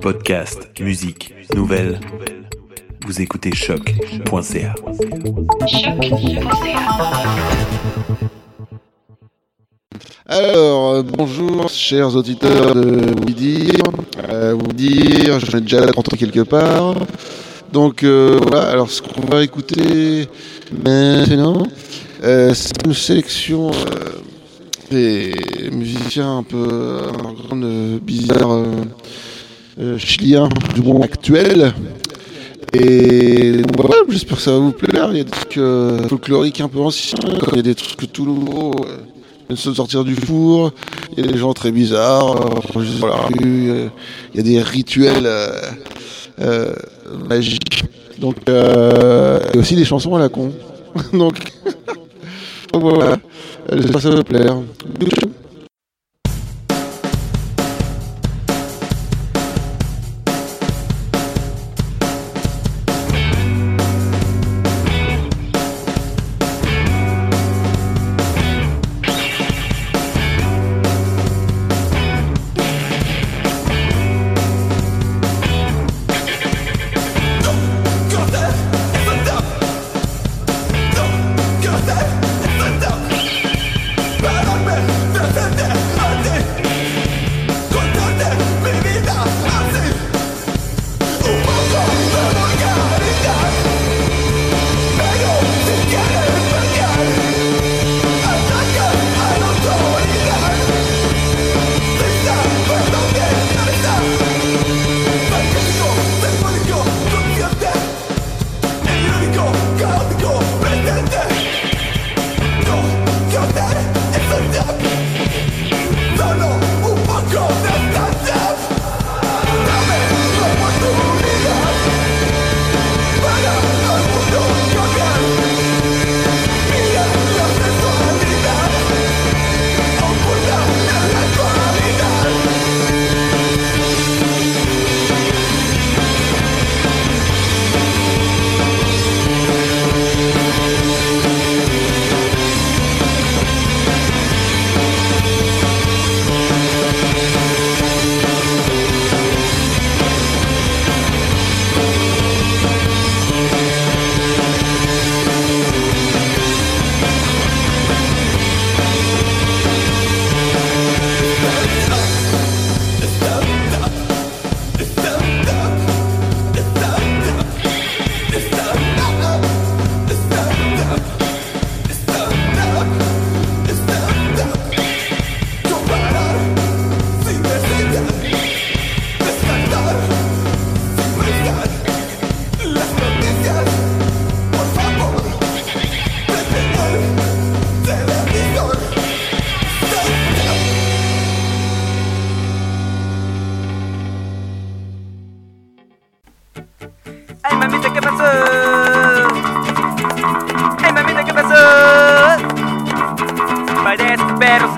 Podcast, musique, nouvelles. Vous écoutez choc.ca. Alors, euh, bonjour, chers auditeurs de Vous dire. Euh, vous dire, je l'ai déjà rentré quelque part. Donc, euh, voilà, alors ce qu'on va écouter maintenant, euh, c'est une sélection euh, des musiciens un peu euh, bizarres euh, euh, chiliens du monde actuel. Et voilà, j'espère que ça va vous plaire. Il y a des trucs euh, folkloriques un peu anciens, il y a des trucs tout nouveaux. euh, viennent de sortir du four, il y a des gens très bizarres, euh, rue, euh, il y a des rituels magiques. Donc, euh, et aussi des chansons à la con. donc, donc voilà, j'espère que ça va vous plaire.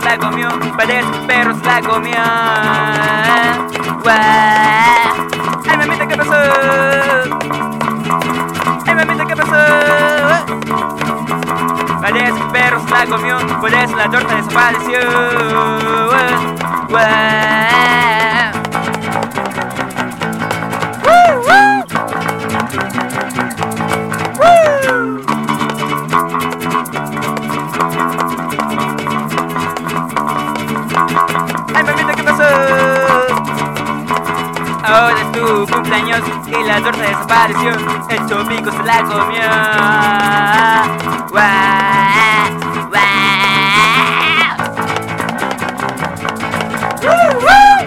La comió, parece que perro se la comió. Guau. Ay, mamita, ¿qué pasó? Ay, mamita, ¿qué pasó? Parece que perro se la comió, por eso la torta desapareció. Guau. Y la torta desapareció. El chopico se la comió. ¡Guau! ¡Guau! ¡Woo, woo!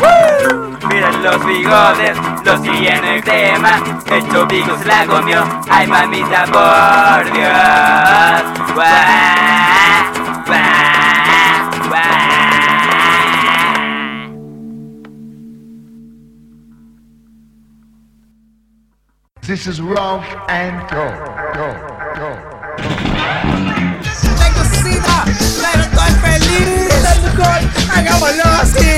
¡Woo! Mira los bigotes, los tiene el crema. El chopico se la comió. Ay, mamita, por Dios. ¡Guau! This is rock and go, go, go. Tengo sida, pero estoy feliz. Hagámoslo así.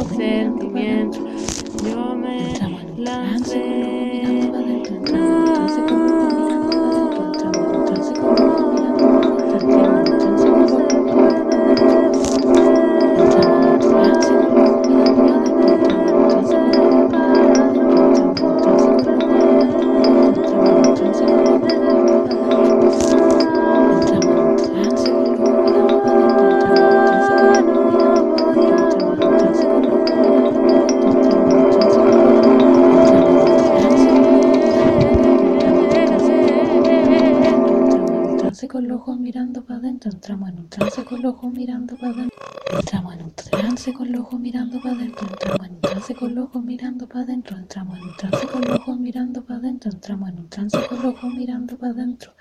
con los ojos mirando para adentro, entramos en un trance con los ojos mirando para adentro, entramos en un trance con los ojos mirando para adentro,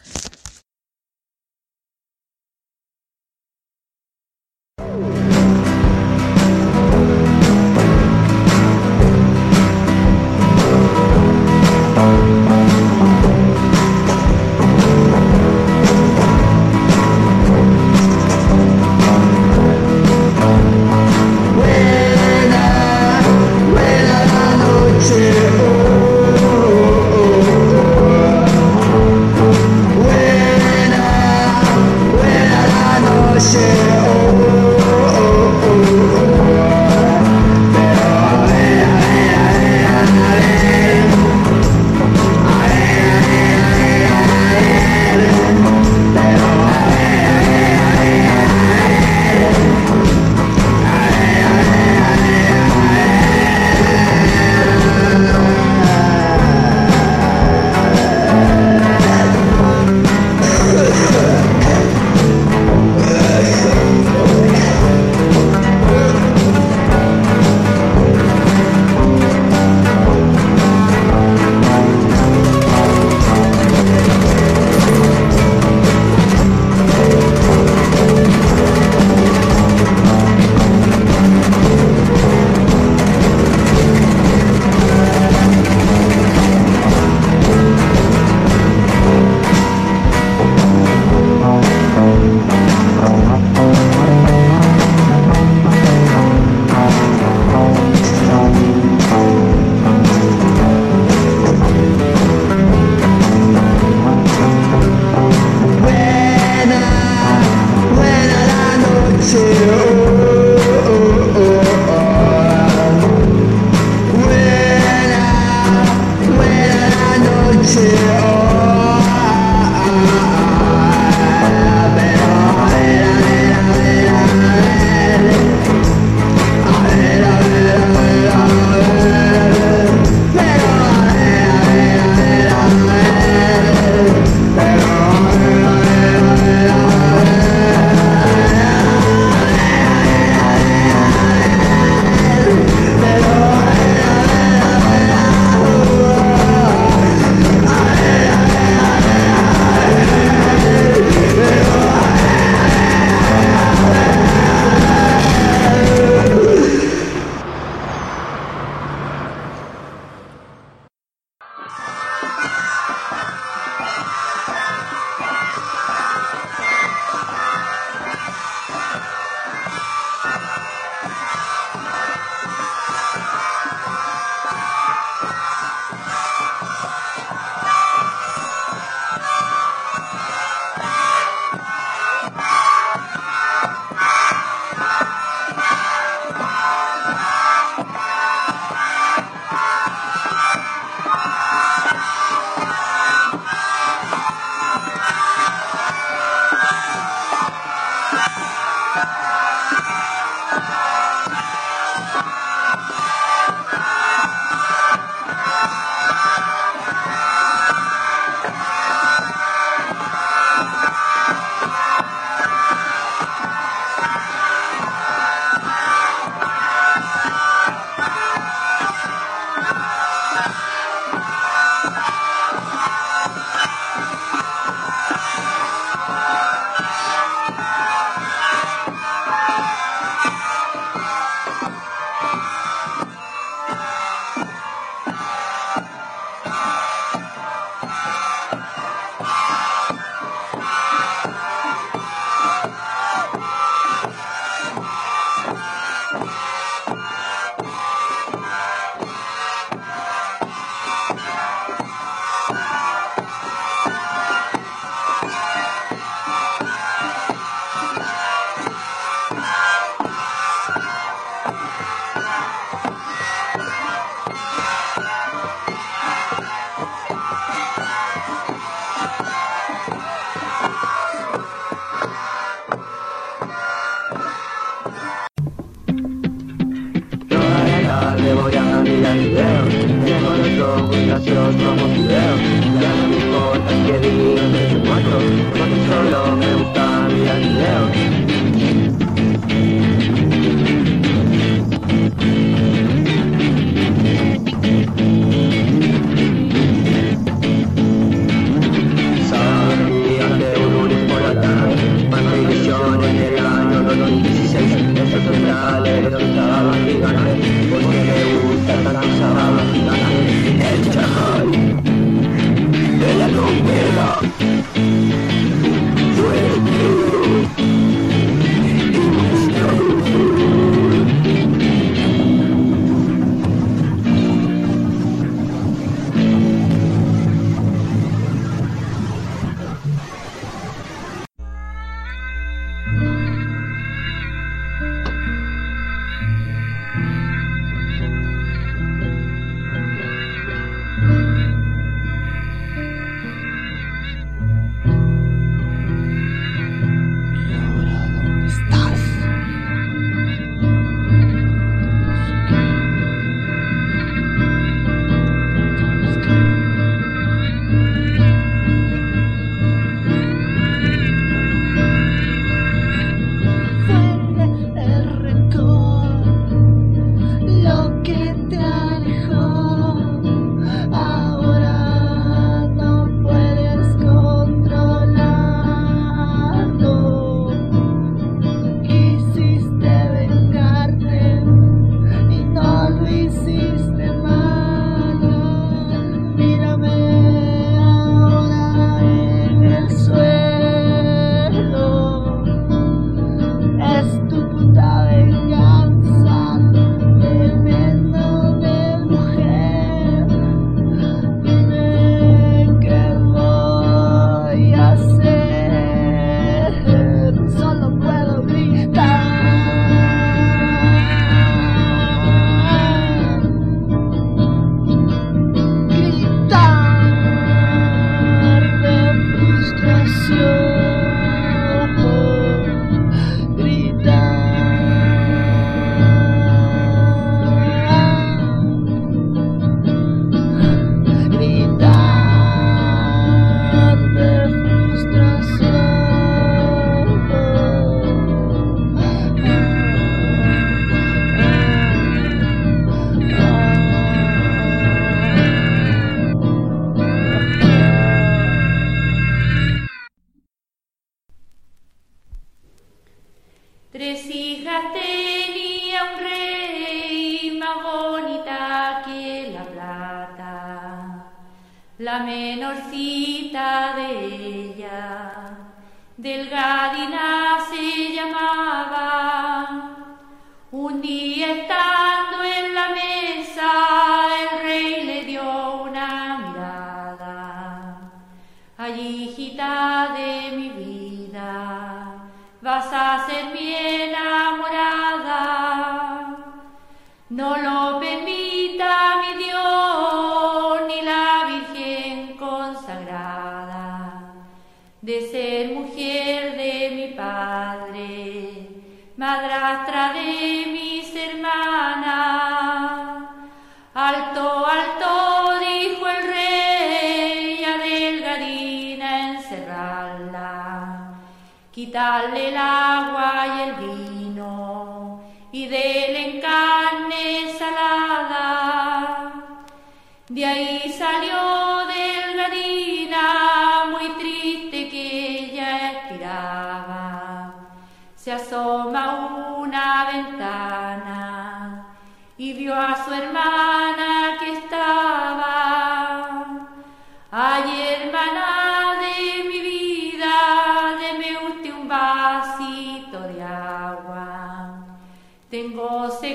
dale el agua y el vino y de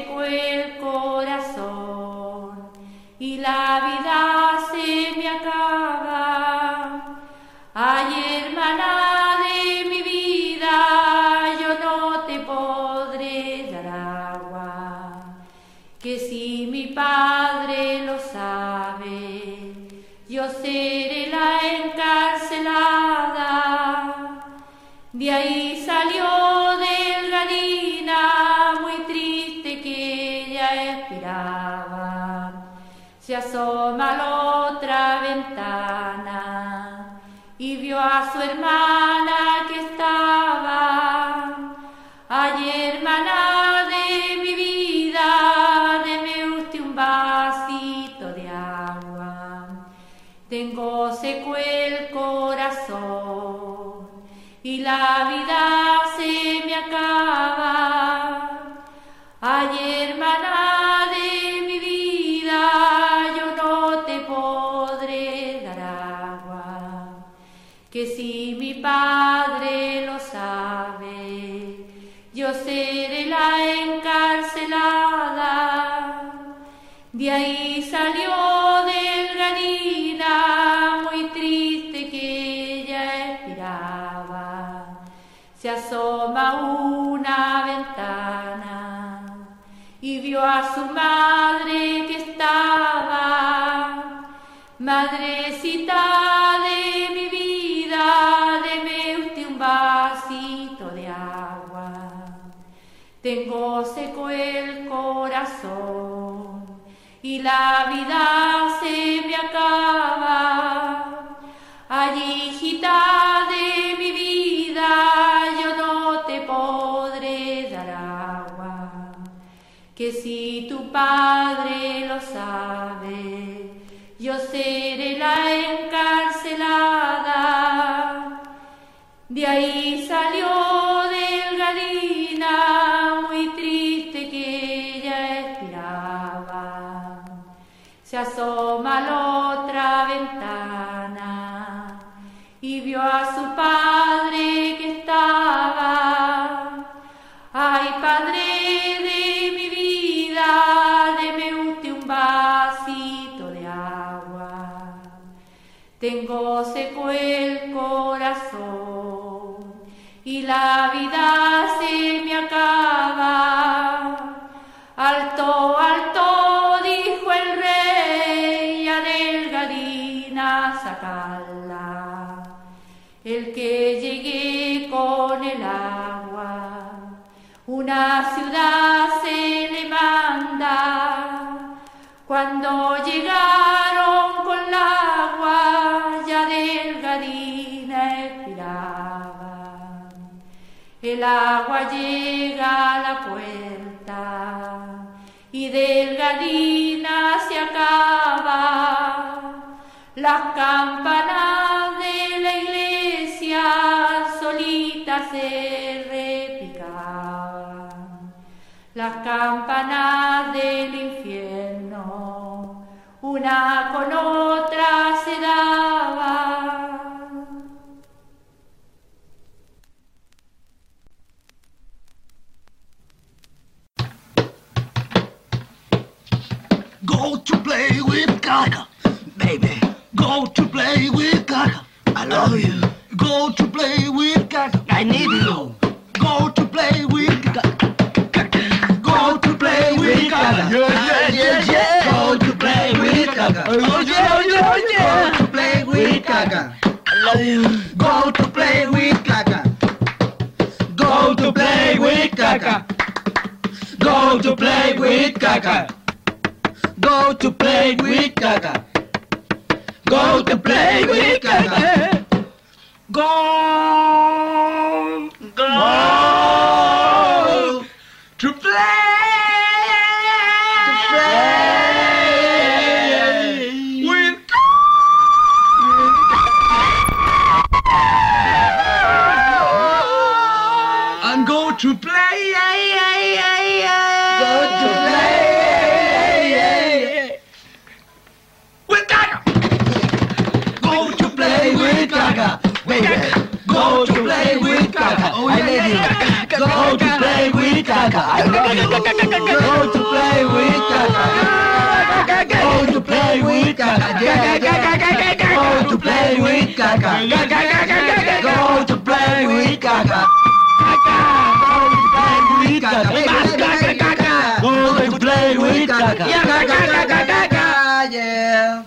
consequence. su madre que estaba, madrecita de mi vida, deme usted un vasito de agua. Tengo seco el corazón y la vida secó el corazón y la vida se me acaba. Alto, alto, dijo el rey a Delgadina sacarla. El que llegué con el agua, una ciudad se le manda. Cuando llega agua llega a la puerta y del Galina se acaba. Las campanas de la iglesia solitas se repicaban. Las campanas del infierno, una con otra. Gaga, baby. Go to play with Gaga. I love you. Go to play with Gaga. I need you. Go to play with Gaga. Go to play with Gaga. Yeah, yeah, yeah. yeah. Go to play with Gaga. Oh yeah, oh yeah, oh, oh yeah. Go to play with Gaga. I love you. Go to play with Gaga. Go to play with Gaga. Go to play with Gaga. Go to play with Gaga. Go to play with Gaga. Go, go to You. Go to play with Gaga. Go to play with Gaga. Go to play with Gaga. Go to play with Gaga. Go to play with Gaga. Go to play with Gaga. Yeah,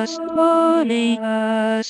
us, holy us.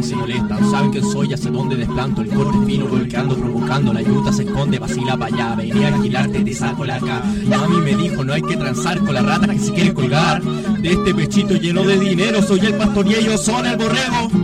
Se molestan. Saben quién soy, hacia dónde desplanto. El corte fino volcando, provocando. La yuta se esconde, vacila para allá. Venía a alquilarte, te saco la acá. Mami me dijo, no hay que transar con la rata que se quiere colgar. De este pechito lleno de dinero, soy el pastor y ellos son el borrego.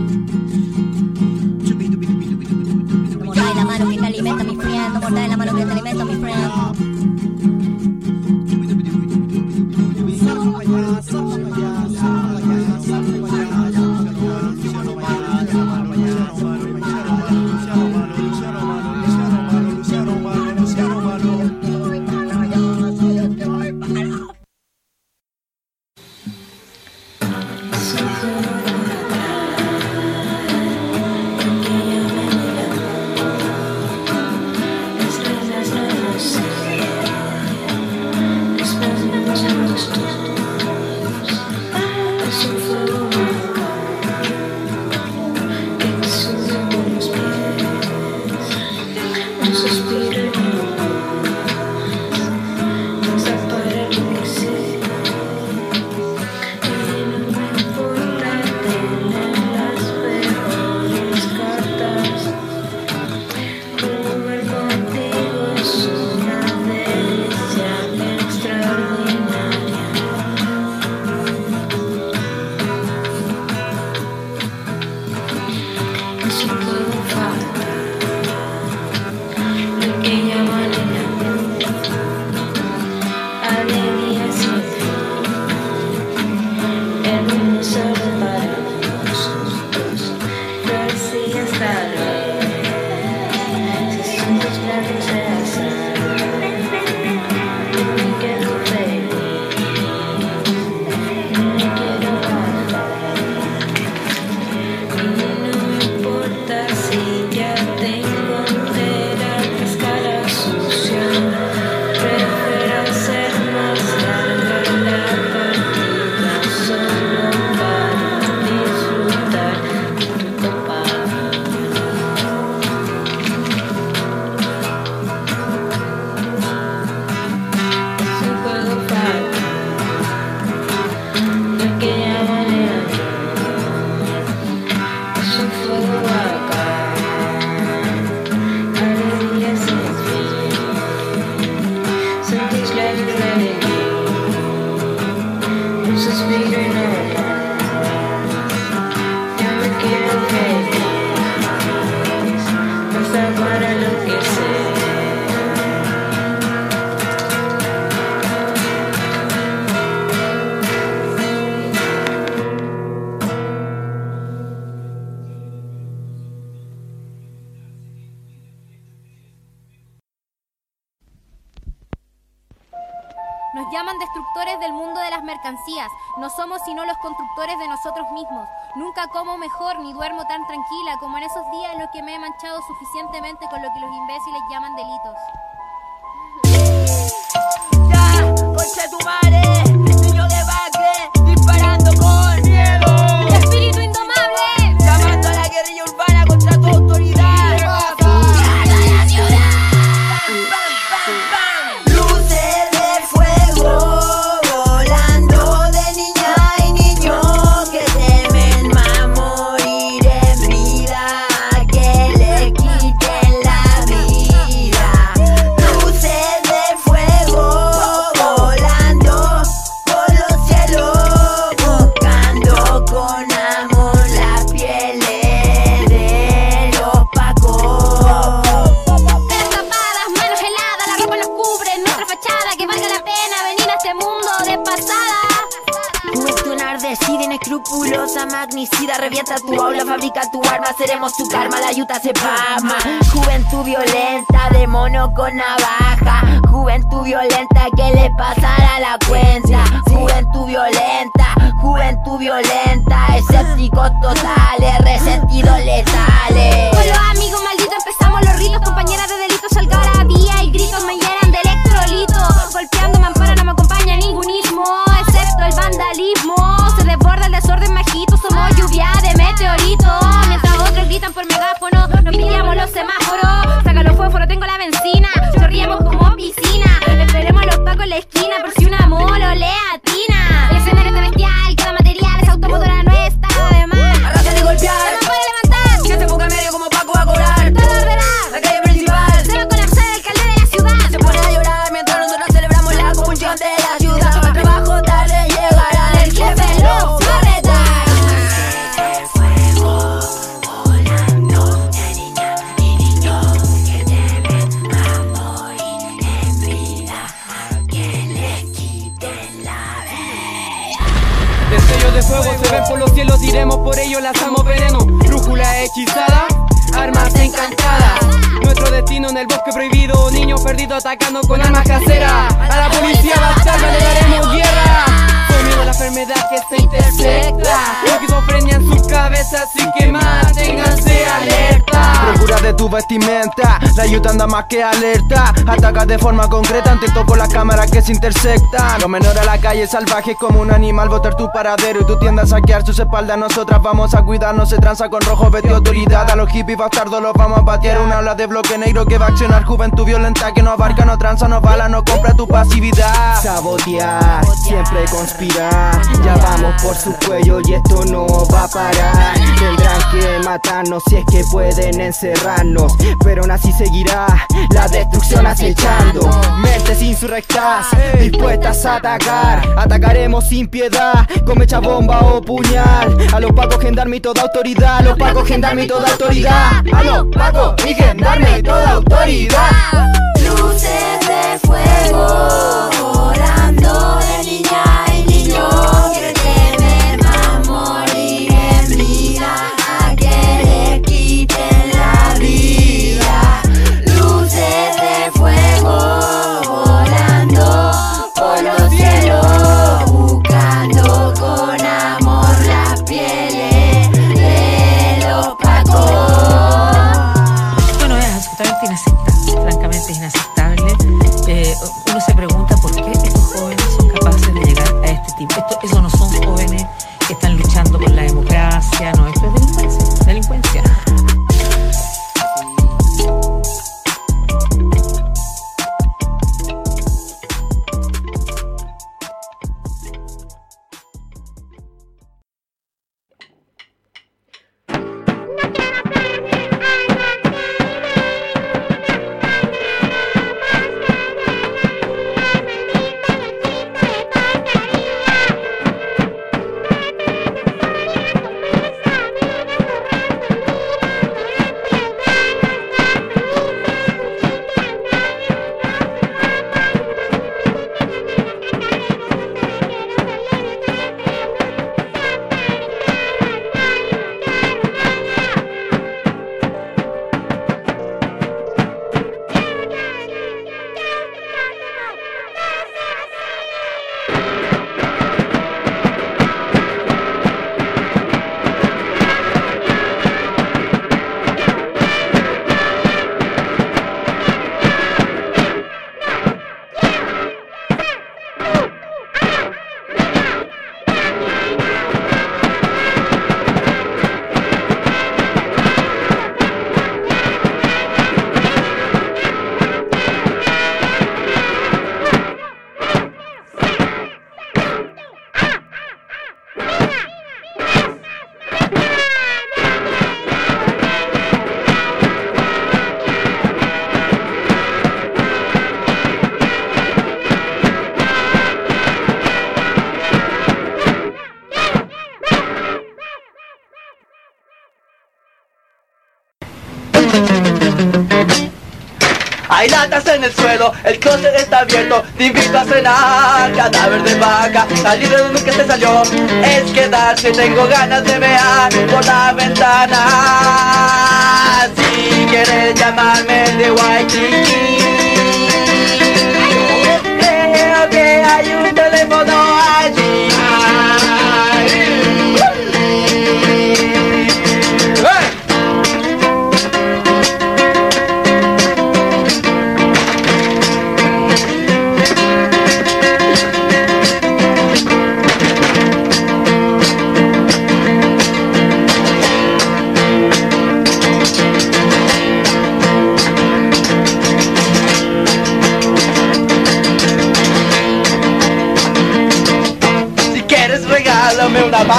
Ni duermo tan tranquila como en esos días en los que me he manchado suficientemente con lo que los imbéciles llaman perdidos atacando con armas caseras. A la policía bastarda le daremos guerra. Por miedo a la enfermedad que se intersecta. Esquizofrenia en sus cabezas, así que manténganse alerta. De tu vestimenta, la ayuda anda más que alerta. Ataca de forma concreta ante todo con las cámaras que se intersectan. Lo menor a la calle salvaje como un animal, botar tu paradero y tu tienda a saquear sus espaldas. Nosotras vamos a cuidarnos, se tranza con rojo, vestido autoridad. A los hippies bastardos los vamos a patear. Una ola de bloque negro que va a accionar juventud violenta que no abarca, no tranza, no bala, no compra tu pasividad. Sabotear, siempre conspirar. Ya vamos por su cuello y esto no va a parar. Tendrán que matarnos si es que pueden Pero aún así seguirá la destrucción acechando. Mentes insurrectas, dispuestas a atacar. Atacaremos sin piedad, con mecha bomba o puñal. A los pacos, gendarme y toda autoridad. A los pacos, gendarme y toda autoridad. A los pacos y gendarme y toda autoridad. Luces de fuego volando de niña Hay latas en el suelo, el closet está abierto, te invito a cenar, cadáver de vaca, salir de donde nunca se salió, es quedarse, tengo ganas de mear por la ventana. Si quieres llamarme de Waikiki, creo que hay un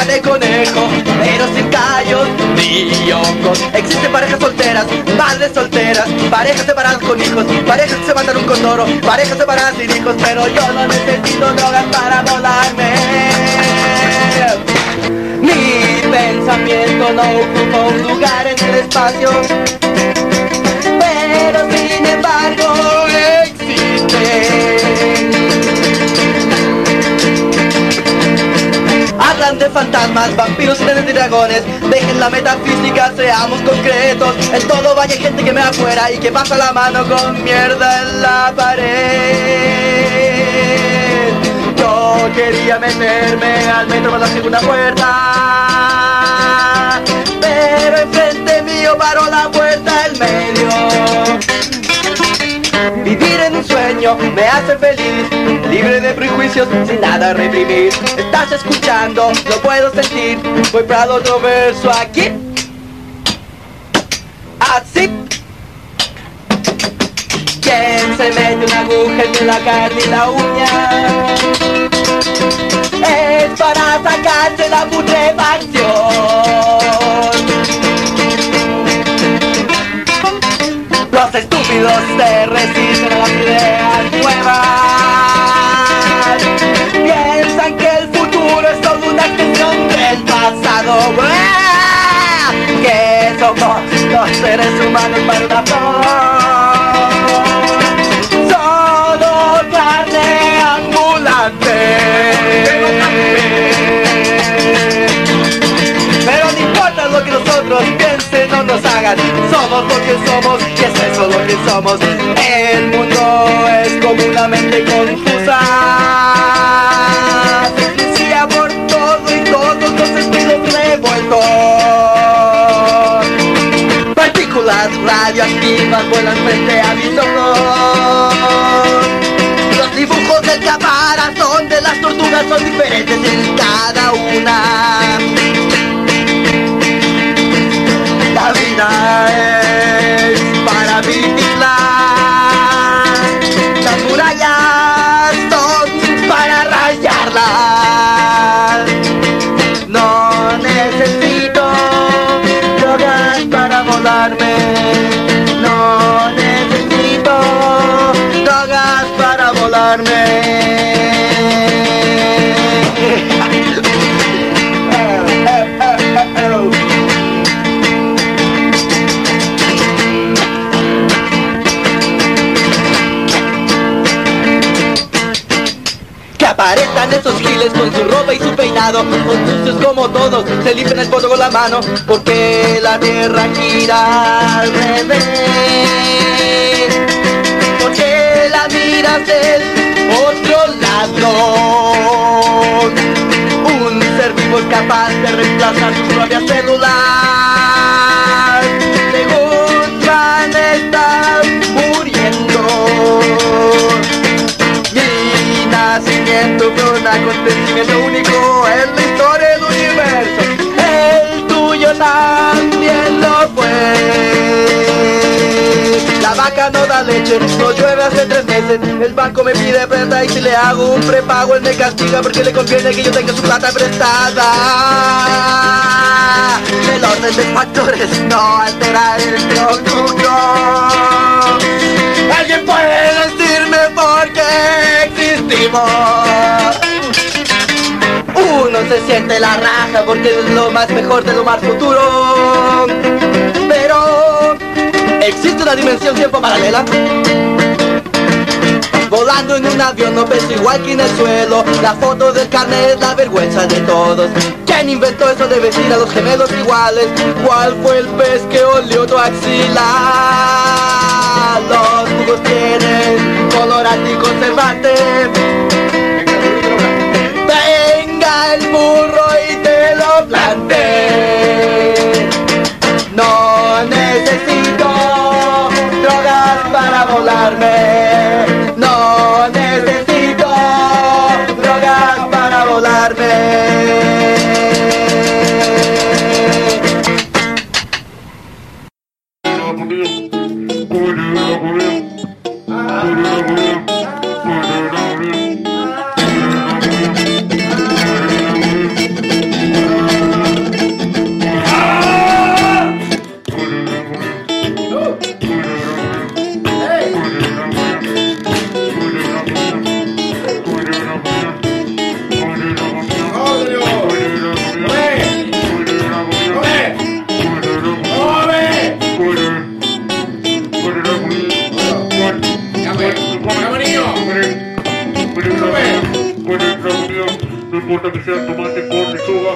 de conejo Pero sin callos ni hongos. Existen parejas solteras, madres solteras Parejas separadas con hijos Parejas que se matan un condoro Parejas separadas sin hijos Pero yo no necesito drogas para volarme. Mi pensamiento no ocupa un lugar en el espacio Pero sin De fantasmas, vampiros y de dragones. Dejen la metafísica, seamos concretos. En todo vaya gente que me afuera y que pasa la mano con mierda en la pared. Yo quería meterme al metro por la segunda puerta Pero enfrente mío paró la puerta el medio un sueño me hace feliz, libre de prejuicios, sin nada reprimir. Estás escuchando, lo puedo sentir. Voy para otro verso aquí. Así. ¿Quién se mete una aguja entre la carne y la uña? Es para sacarse la putrefacción. Los estúpidos se resisten a las ideas nuevas. Piensan que el futuro es solo una extensión del pasado. Que somos los seres humanos para una flor. Solo carne ambulante. Pero que nosotros piensen o nos hagan. Somos lo que somos y es eso lo que somos. El mundo es como una mente confusa. Decía por todo y todos los sentidos revueltos Partículas radioactivas vuelan frente a mis ojos Los dibujos del caparazón de las tortugas son diferentes en cada una la con su ropa y su peinado. Son sucios como todos, se limpian el poto con la mano Porque la tierra gira al revés. Porque la miras del otro lado Un ser vivo es capaz de reemplazar su propia célula. Según van está muriendo. Mi nacimiento un acontecimiento único en la historia del universo. El tuyo también lo fue. La vaca no da leche, no llueve hace tres meses. El banco me pide plata y si le hago un prepago él me castiga porque le conviene que yo tenga su plata prestada. El orden de factores no altera el producto. ¿Alguien puede decirme por qué existimos? Uno se siente la raja porque es lo más mejor de lo más futuro. Pero ¿Existe una dimensión tiempo paralela? Volando en un avión no peso igual que en el suelo La foto del carnet es la vergüenza de todos ¿Quién inventó eso de vestir a los gemelos iguales? ¿Cuál fue el pez que olió tu axila? Los jugos tienen color anticonservante No necesito drogas para volarme No importa que sea tomate, con lechuga.